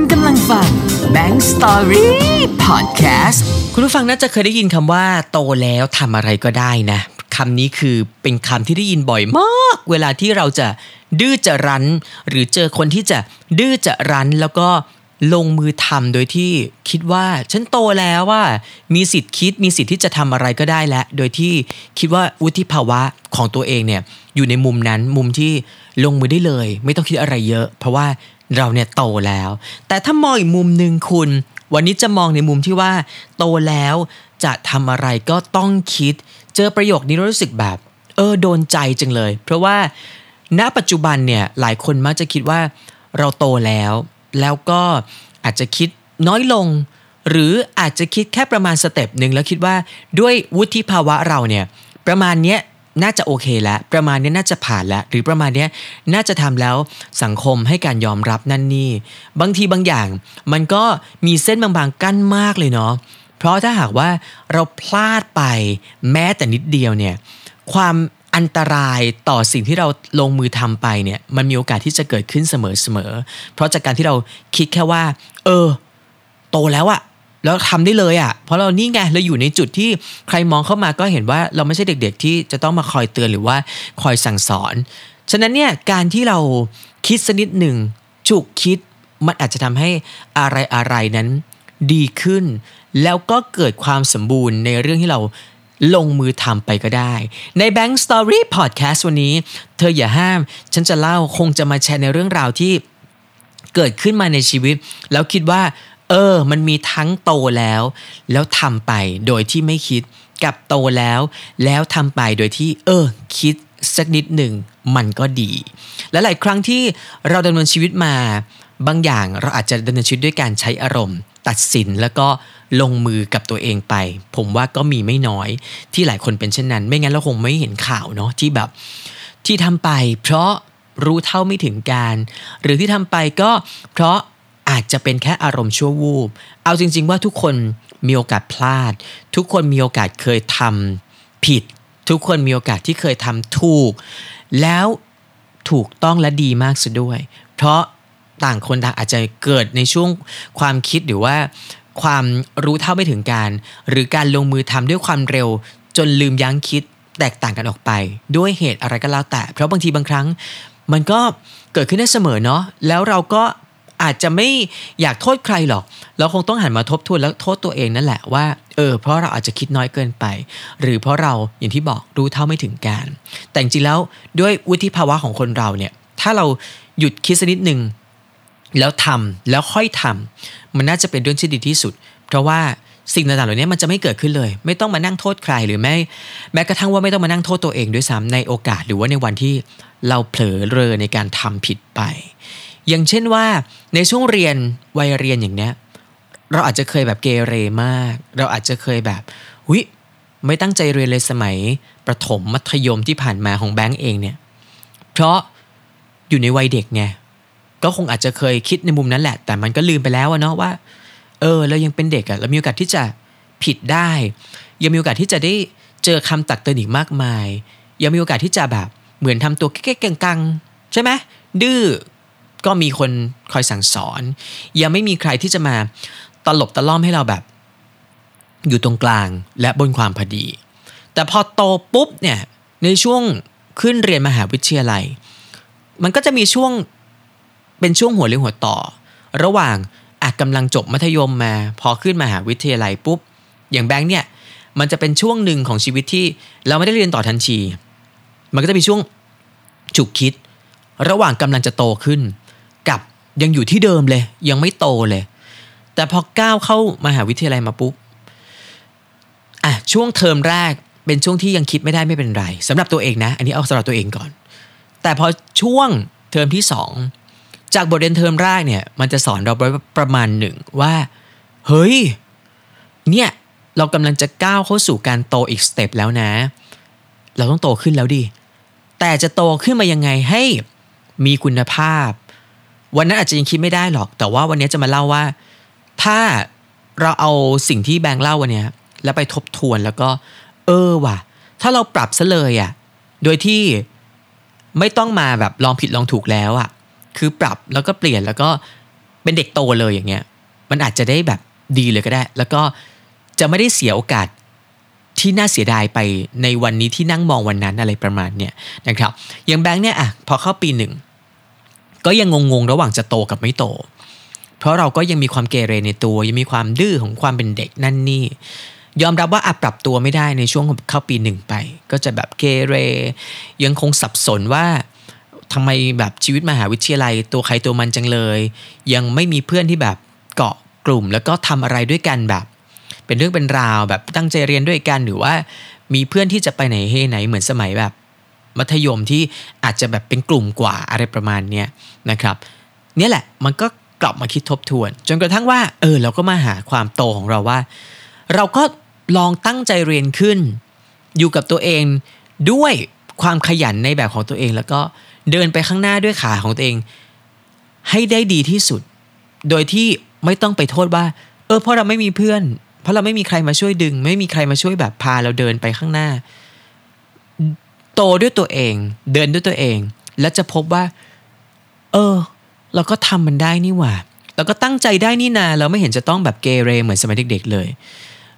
คุณกำลังฟัง Bank Story Podcast คุณผู้ฟังน่าจะเคยได้ยินคำว่า โตแล้วทำอะไรก็ได้นะคำนี้คือเป็นคำที่ได้ยินบ่อยมาก เวลาที่เราจะดื้อจะรั้น หรือเจอคนที่จะดื้อจะรั้นแล้วก็ลงมือทำโดยที่คิดว่า ฉันโตแล้วว่า มีสิทธิ์คิดมีสิทธิ์ที่จะทำอะไรก็ได้แล้วโดยที่คิดว่าวุฒิภาวะของตัวเองเนี่ยอยู่ในมุมนั้นมุมที่ลงมือได้เลย ไม่ต้องคิดอะไรเยอะ เพราะว่า เราเนี่ยโตแล้ว แต่ถ้ามองอีกมุมหนึ่งคุณ วันนี้จะมองในมุมที่ว่า โตแล้วจะทำอะไรก็ต้องคิด เจอประโยคนี้รู้สึกแบบ เออโดนใจจังเลย เพราะว่าณปัจจุบันเนี่ยหลายคนมักจะคิดว่าเราโตแล้ว แล้วก็อาจจะคิดน้อยลง หรืออาจจะคิดแค่ประมาณสเต็ปหนึ่งแล้วคิดว่าด้วยวุฒิภาวะเราเนี่ยประมาณเนี้ย น่าจะโอเคแล้ว ประมาณนี้น่าจะผ่านแล้ว หรือประมาณนี้น่าจะทำแล้วสังคมให้การยอมรับนั่นนี่ บางทีบางอย่าง มันก็มีเส้นบางๆกั้นมากเลยเนาะเพราะถ้าหากว่าเราพลาดไปแม้แต่นิดเดียวเนี่ยความอันตรายต่อสิ่งที่เราลงมือทำไปเนี่ยมันมีโอกาสที่จะเกิดขึ้นเสมอๆ เพราะจากการที่เราคิดแค่ว่า เออ โตแล้วอะ แล้วทำได้เลยอะ่ะ เพราะเรานี่ไงเราอยู่ในจุดที่ใครมองเข้ามาก็เห็นว่าเราไม่ใช่เด็ก ๆ ที่จะต้องมาคอยเตือนหรือว่าคอยสั่งสอน ฉะนั้นเนี่ยการที่เราคิดสนิดหนึ่งจุกคิดมันอาจจะทำให้อะไรอะไรนั้นดีขึ้น แล้วก็เกิดความสมบูรณ์ในเรื่องที่เราลงมือทำไปก็ได้ ใน Bank Story Podcast วันนี้ เธออย่าห้าม ฉันจะเล่าคงจะมาแชร์ในเรื่องราวที่เกิดขึ้นมาในชีวิต แล้วคิดว่า เออ มันมีทั้งโตแล้ว แล้วทำไปโดยที่ไม่คิดกับโตแล้ว แล้วทำไปโดยที่ เออ คิดสักนิดหนึ่งมันก็ดี และหลายครั้งที่เราดำเนินชีวิตมาบางอย่างเราอาจจะดำเนินชีวิตด้วยการใช้อารมณ์ ตัดสินแล้วก็ลงมือกับตัวเองไป ผมว่าก็มีไม่น้อยที่หลายคนเป็นเช่นนั้น ไม่งั้นเราคงไม่เห็นข่าวเนาะที่แบบที่ทำไป เพราะรู้เท่าไม่ถึงการ หรือที่ทำไปก็เพราะ อาจจะเป็นแค่อารมณ์ชั่ววูบ เอาจริง ๆ ว่าทุกคนมีโอกาสพลาด ทุกคนมีโอกาสเคยทำผิด ทุกคนมีโอกาสที่เคยทำถูก แล้วถูกต้องและดีมากซะด้วย เพราะต่างคนต่างอาจจะเกิดในช่วงความคิดหรือว่าความรู้เท่าไม่ถึงการ หรือการลงมือทำด้วยความเร็ว จนลืมยั้งคิดแตกต่างกันออกไป ด้วยเหตุอะไรก็แล้วแต่ เพราะบางทีบางครั้ง มันก็เกิดขึ้นได้เสมอเนาะแล้วเราก็ อาจจะไม่อยากโทษใครหรอก เราคงต้องหันมาทบทวนแล้วโทษตัวเองนั่นแหละว่าเออเพราะเราอาจจะคิดน้อยเกินไป หรือเพราะเราอย่างที่บอกรู้เท่าไม่ถึงการ แต่จริงแล้วด้วยวุฒิภาวะของคนเราเนี่ยถ้าเราหยุดคิดสักนิดหนึ่งแล้วทำแล้วค่อยทำมันน่าจะเป็นเรื่องที่ดีที่สุด เพราะว่าสิ่งต่างๆเหล่านี้มันจะไม่เกิดขึ้นเลย ไม่ต้องมานั่งโทษใครหรือแม้แม้กระทั่งว่าไม่ต้องมานั่งโทษตัวเองด้วยซ้ำในโอกาสหรือว่าในวันที่เราเผลอเรอในการทำผิดไป อย่างเช่นว่าในช่วงเรียนวัยเรียนอย่างเนี้ยเราอาจจะเคยแบบเกเรมาก เราอาจจะเคยแบบหุยไม่ตั้งใจเรียนเลยสมัยประถมมัธยมที่ผ่านมาของแบงก์เองเนี่ย เพราะอยู่ในวัยเด็กไงก็คงอาจจะเคยคิดในมุมนั้นแหละ แต่มันก็ลืมไปแล้วเนาะว่า เออเรายังเป็นเด็กอะเรามีโอกาสที่จะผิดได้ ยังมีโอกาสที่จะได้เจอคำตักเตือนอีกมากมาย ยังมีโอกาสที่จะแบบเหมือนทำตัวแก๊กๆกังๆใช่ไหมดื้อ ก็มีคนคอยสั่งสอน ยังไม่มีใครที่จะมาตลบตะล่อมให้เราแบบ อยู่ตรงกลางและบนความพอดี แต่พอโตปุ๊บเนี่ยในช่วงขึ้นเรียนมหาวิทยาลัย มันก็จะมีช่วงเป็นช่วงหัวเรียวหัวต่อ ระหว่างอาจกำลังจบมัธยมมา พอขึ้นมหาวิทยาลัยปุ๊บ อย่างแบงค์เนี่ยมันจะเป็นช่วงหนึ่งของชีวิตที่เราไม่ได้เรียนต่อทันที มันก็จะมีช่วงฉุกคิด ระหว่างกำลังจะโตขึ้น กับยังอยู่ที่เดิมเลย ยังไม่โตเลย แต่พอก้าวเข้ามหาวิทยาลัยมาปุ๊บอะช่วงเทอมแรกเป็นช่วงที่ยังคิดไม่ได้ไม่เป็นไรสำหรับตัวเองนะ อันนี้เอาสำหรับตัวเองก่อน แต่พอช่วงเทอมที่สองจากบทเรียนเทอมแรกเนี่ย มันจะสอนเราประมาณหนึ่งว่า เฮ้ย เนี่ยเรากำลังจะก้าวเข้าสู่การโตอีก step แล้วนะ เราต้องโตขึ้นแล้วดิแต่จะโตขึ้นมายังไงให้มีคุณภาพ วันนั้นอาจจะยังคิดไม่ได้หรอก แต่ว่าวันนี้จะมาเล่าว่า ถ้าเราเอาสิ่งที่แบงค์เล่าวันนี้แล้วไปทบทวนแล้วก็ เออว่ะ ถ้าเราปรับซะเลยอะ่ะโดยที่ไม่ต้องมาแบบลองผิดลองถูกแล้วอะ่ะ คือปรับแล้วก็เปลี่ยนแล้วก็เป็นเด็กโตเลยอย่างเงี้ย มันอาจจะได้แบบดีเลยก็ได้ แล้วก็จะไม่ได้เสียโอกาสที่น่าเสียดายไปในวันนี้ที่นั่งมองวันนั้นอะไรประมาณเนี้ยนะครับอย่างแบงค์เนี่ยอะพอเข้าปีหนึ่ง ก็ยังงงๆ ระหว่างจะโตกับไม่โต เพราะเราก็ยังมีความเกเรในตัว ยังมีความดื้อของความเป็นเด็กนั่นนี่ ยอมรับว่าอัปรับตัวไม่ได้ในช่วงเข้าปีหนึ่งไป ก็จะแบบเกเร ยังคงสับสนว่าทำไมแบบชีวิตมหาวิทยาลัยตัวใครตัวมันจังเลย ยังไม่มีเพื่อนที่แบบเกาะกลุ่ม แล้วก็ทำอะไรด้วยกันแบบ เป็นเรื่องเป็นราวแบบตั้งใจเรียนด้วยกันหรือว่ามีเพื่อนที่จะไปไหนเฮไหนเหมือนสมัยแบบ มัธยมที่อาจจะแบบเป็นกลุ่มกว่าอะไรประมาณเนี้ยนะครับเนี่ยแหละมันก็กลับมาคิดทบทวน จนกระทั่งว่า เออ เราก็มาหาความโตของเราว่า เราก็ลองตั้งใจเรียนขึ้น อยู่กับตัวเองด้วยความขยันในแบบของตัวเอง แล้วก็เดินไปข้างหน้าด้วยขาของตัวเอง ให้ได้ดีที่สุด โดยที่ไม่ต้องไปโทษว่า เออเพราะเราไม่มีเพื่อน เพราะเราไม่มีใครมาช่วยดึง ไม่มีใครมาช่วยแบบพาเราเดินไปข้างหน้า โตด้วยตัวเอง เดินด้วยตัวเอง แล้วจะพบว่า เออ เราก็ทำมันได้นี่หว่า เราก็ตั้งใจได้นี่นา เราไม่เห็นจะต้องแบบเกเรเหมือนสมัยเด็ก ๆ เลย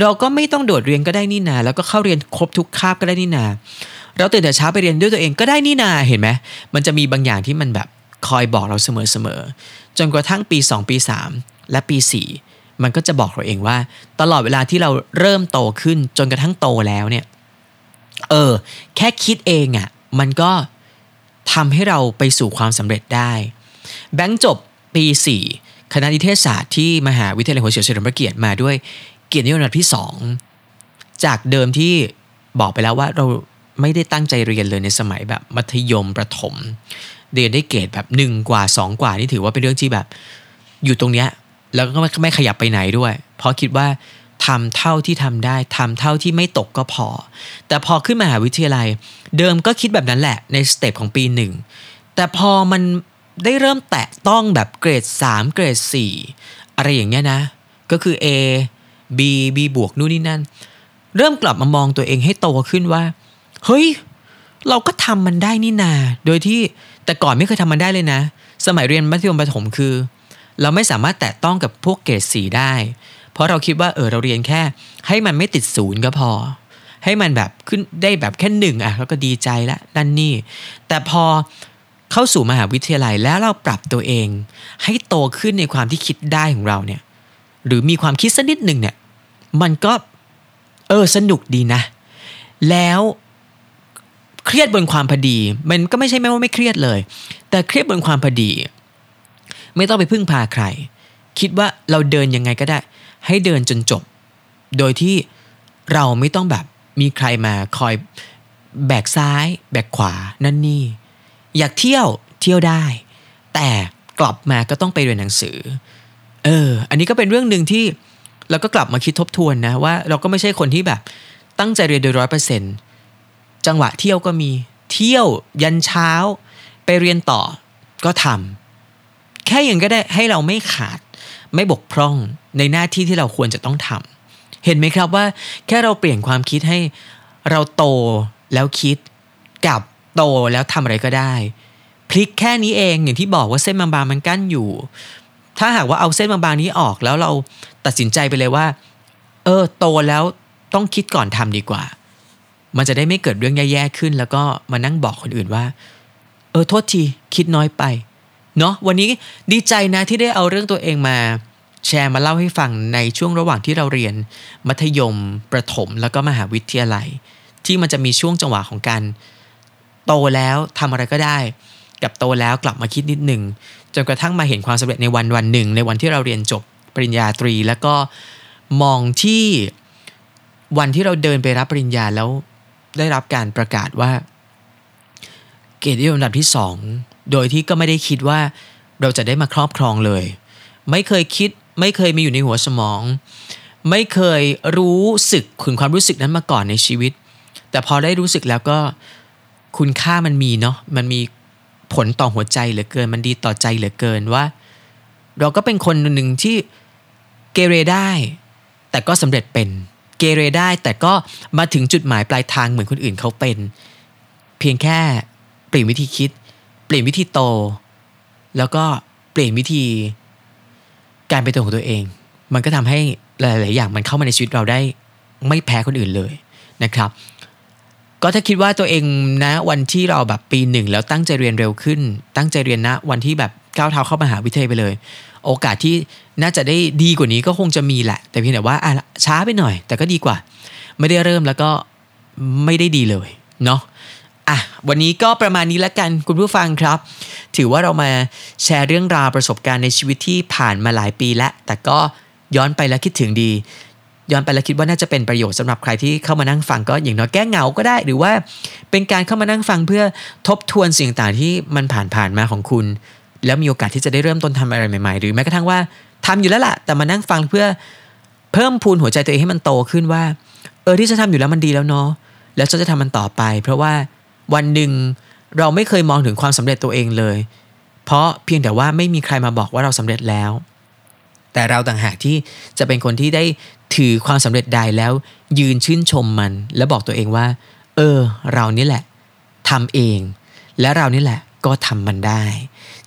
เราก็ไม่ต้องโดดเรียนก็ได้นี่นา แล้วก็เข้าเรียนครบทุกคาบก็ได้นี่นา เราตื่นแต่เช้าไปเรียนด้วยตัวเองก็ได้นี่นาเห็นไหมมันจะมีบางอย่างที่มันแบบคอยบอกเราเสมอๆจนกระทั่งปี 2 ปี 3 และปี 4 มันก็จะบอกเราเองว่า ตลอดเวลาที่เราเริ่มโตขึ้นจนกระทั่งโตแล้วเนี่ย เออ แค่คิดเองอะ่ะ มันก็ทำให้เราไปสู่ความสำเร็จได้ แบงค์จบปี 4 คณะนิเทศศาสตร์ที่มหาวิทยาลัยหัวเฉียวเฉลิมพระเกียรติมาด้วยเกียรตินิยมระดับที่ 2 จากเดิมที่บอกไปแล้วว่าเราไม่ได้ตั้งใจเรียนเลยในสมัยแบบมัธยมประถม เรียนได้เกรดแบบ1กว่า 2 กว่านี่ถือว่าเป็นเรื่องที่แบบ อยู่ตรงเนี้ยแล้วก็ไม่ขยับไปไหนด้วย เพราะคิดว่า ทำเท่าที่ทำได้ทำเท่าที่ไม่ตกก็พอ แต่พอขึ้นมหาวิทยาลัย เดิมก็คิดแบบนั้นแหละใน step ของปีหนึ่งแต่พอมันได้เริ่มแตะต้องแบบเกรด 3 เกรด 4 อะไรอย่างเงี้ยนะ ก็คือ A B B บวกนู่นนี่นั่น เริ่มกลับมามองตัวเองให้โตขึ้นว่า เฮ้ย เราก็ทำมันได้นี่นา โดยที่แต่ก่อนไม่เคยทำมันได้เลยนะ สมัยเรียนมัธยมประถมคือ เราไม่สามารถแตะต้องกับพวกเกรดสีได้ เพราะเราคิดว่าเออเราเรียนแค่ ให้มันไม่ติดศูนย์ก็พอ ให้มันแบบขึ้นได้แบบแค่หนึ่งอะเราก็ดีใจละนั่นนี่ แต่พอเข้าสู่มหาวิทยาลัยแล้วเราปรับตัวเอง ให้โตขึ้นในความที่คิดได้ของเราเนี่ย หรือมีความคิดสักนิดหนึ่งเนี่ย มันก็เออสนุกดีนะ แล้วเครียดบนความพอดี มันก็ไม่ใช่แม้ว่าไม่เครียดเลย แต่เครียดบนความพอดี ไม่ต้องไปพึ่งพาใคร คิดว่าเราเดินยังไงก็ได้ ให้เดินจนจบ โดยที่เราไม่ต้องแบบมีใครมาคอยแบกซ้าย แบกขวานั่นนี่ อยากเที่ยวเที่ยวได้ แต่กลับมาก็ต้องไปเรียนหนังสือ เออ อันนี้ก็เป็นเรื่องหนึ่งที่เราก็กลับมาคิดทบทวนนะว่า เราก็ไม่ใช่คนที่แบบตั้งใจเรียนโดยร้อยเปอร์เซ็นต์จังหวะเที่ยวก็มีเที่ยวยันเช้า ไปเรียนต่อก็ทำแค่อย่างก็ได้ให้เราไม่ขาด ไม่บกพร่องในหน้าที่ที่เราควรจะต้องทำเห็นไหมครับว่าแค่เราเปลี่ยนความคิดให้เราโตแล้วคิดกับโตแล้วทำอะไรก็ได้พลิกแค่นี้เองอย่างที่บอกว่าเส้นบางๆมันกั้นอยู่ ถ้าหากว่าเอาเส้นบางๆนี้ออกแล้วเราตัดสินใจไปเลยว่า เออโตแล้วต้องคิดก่อนทำดีกว่า มันจะได้ไม่เกิดเรื่องแย่ๆขึ้น แล้วก็มานั่งบอกคนอื่นว่า เออโทษทีคิดน้อยไป เนาะวันนี้ดีใจนะที่ได้เอาเรื่องตัวเองมาแชร์มาเล่าให้ฟังในช่วงระหว่างที่เราเรียน มัธยม ประถม แล้วก็มหาวิทยาลัย ที่มันจะมีช่วงจังหวะของการโตแล้วทำอะไรก็ได้ กับโตแล้วกลับมาคิดนิดหนึ่งจนกระทั่งมาเห็นความสำเร็จในวันวันหนึ่ง ในวันที่เราเรียนจบปริญญาตรี แล้วก็มองที่วันที่เราเดินไปรับปริญญาแล้วได้รับการประกาศว่า เกียรตินิยมอันดับที่สอง โดยที่ก็ไม่ได้คิดว่าเราจะได้มาครอบครองเลย ไม่เคยคิดไม่เคยมีอยู่ในหัวสมอง ไม่เคยรู้สึกถึงความรู้สึกนั้นมาก่อนในชีวิต แต่พอได้รู้สึกแล้วก็คุณค่ามันมีเนาะมันมีผลต่อหัวใจเหลือเกิน มันดีต่อใจเหลือเกินว่า เราก็เป็นคนหนึ่งที่เกเรได้ แต่ก็สำเร็จเป็นเกเรได้แต่ก็มาถึงจุดหมายปลายทางเหมือนคนอื่นเขาเป็น เพียงแค่เปลี่ยนวิธีคิด ลี่ยนวิธีโต แล้วก็เปลี่ยนวิธีการเป็นตัวของตัวเอง มันก็ทำให้หลาย ๆ อย่างมันเข้ามาในชีวิตเราได้ไม่แพ้คนอื่นเลยนะครับ ก็ถ้าคิดว่าตัวเองนะวันที่เราแบบปีหนึ่งแล้วตั้งใจเรียนเร็วขึ้น ตั้งใจเรียนนะวันที่แบบก้าวเท้าเข้ามหาวิทยาลัยไปเลย โอกาสที่น่าจะได้ดีกว่านี้ก็คงจะมีแหละ แต่เพียงแต่ว่าอะช้าไปหน่อย แต่ก็ดีกว่า ไม่ได้เริ่มแล้วก็ไม่ได้ดีเลยเนาะ อะวันนี้ก็ประมาณนี้แล้วกันคุณผู้ฟังครับ ถือว่าเรามาแชร์เรื่องราวประสบการณ์ในชีวิตที่ผ่านมาหลายปีแล้ว แต่ก็ย้อนไปแล้วคิดถึงดี ย้อนไปแล้วคิดว่าน่าจะเป็นประโยชน์สำหรับใครที่เข้ามานั่งฟังก็อย่างน้อยแก้เหงาก็ได้ หรือว่าเป็นการเข้ามานั่งฟังเพื่อทบทวนสิ่งต่างที่มันผ่านผ่านมาของคุณ แล้วมีโอกาสที่จะได้เริ่มต้นทำอะไรใหม่ๆ หรือแม้กระทั่งว่าทำอยู่แล้วล่ะ แต่มานั่งฟังเพื่อเพิ่มพูนหัวใจตัวเองให้มันโตขึ้นว่า เออที่จะทำอยู่แล้วมันดีแล้วเนาะแล้วฉันจะทำมันต่อไป เพราะว่า วันหนึ่งเราไม่เคยมองถึงความสำเร็จตัวเองเลย เพราะเพียงแต่ว่าไม่มีใครมาบอกว่าเราสำเร็จแล้ว แต่เราต่างหากที่จะเป็นคนที่ได้ถือความสำเร็จใดแล้ว ยืนชื่นชมมัน และบอกตัวเองว่า เออ เรานี่แหละทำเอง และเรานี่แหละก็ทำมันได้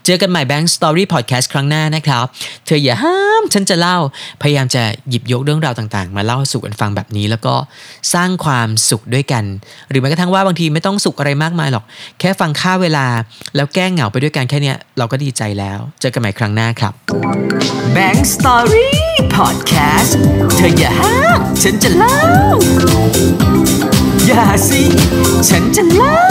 เจอกันใหม่ Bank Story Podcast ครั้งหน้านะครับ เธออย่าห้าม ฉันจะเล่า พยายามจะหยิบยกเรื่องราวต่างๆ มาเล่าสู่กันฟังแบบนี้ แล้วก็สร้างความสุขด้วยกัน หรือแม้กระทั่งว่าบางทีไม่ต้องสุขอะไรมากมายหรอก แค่ฟังค่าเวลา แล้วแก้เหงาไปด้วยกันแค่นี้เราก็ดีใจแล้ว เจอกันใหม่ครั้งหน้าครับ Bank Story Podcast เธออย่าห้าม ฉันจะเล่า อย่าสิ ฉันจะเล่า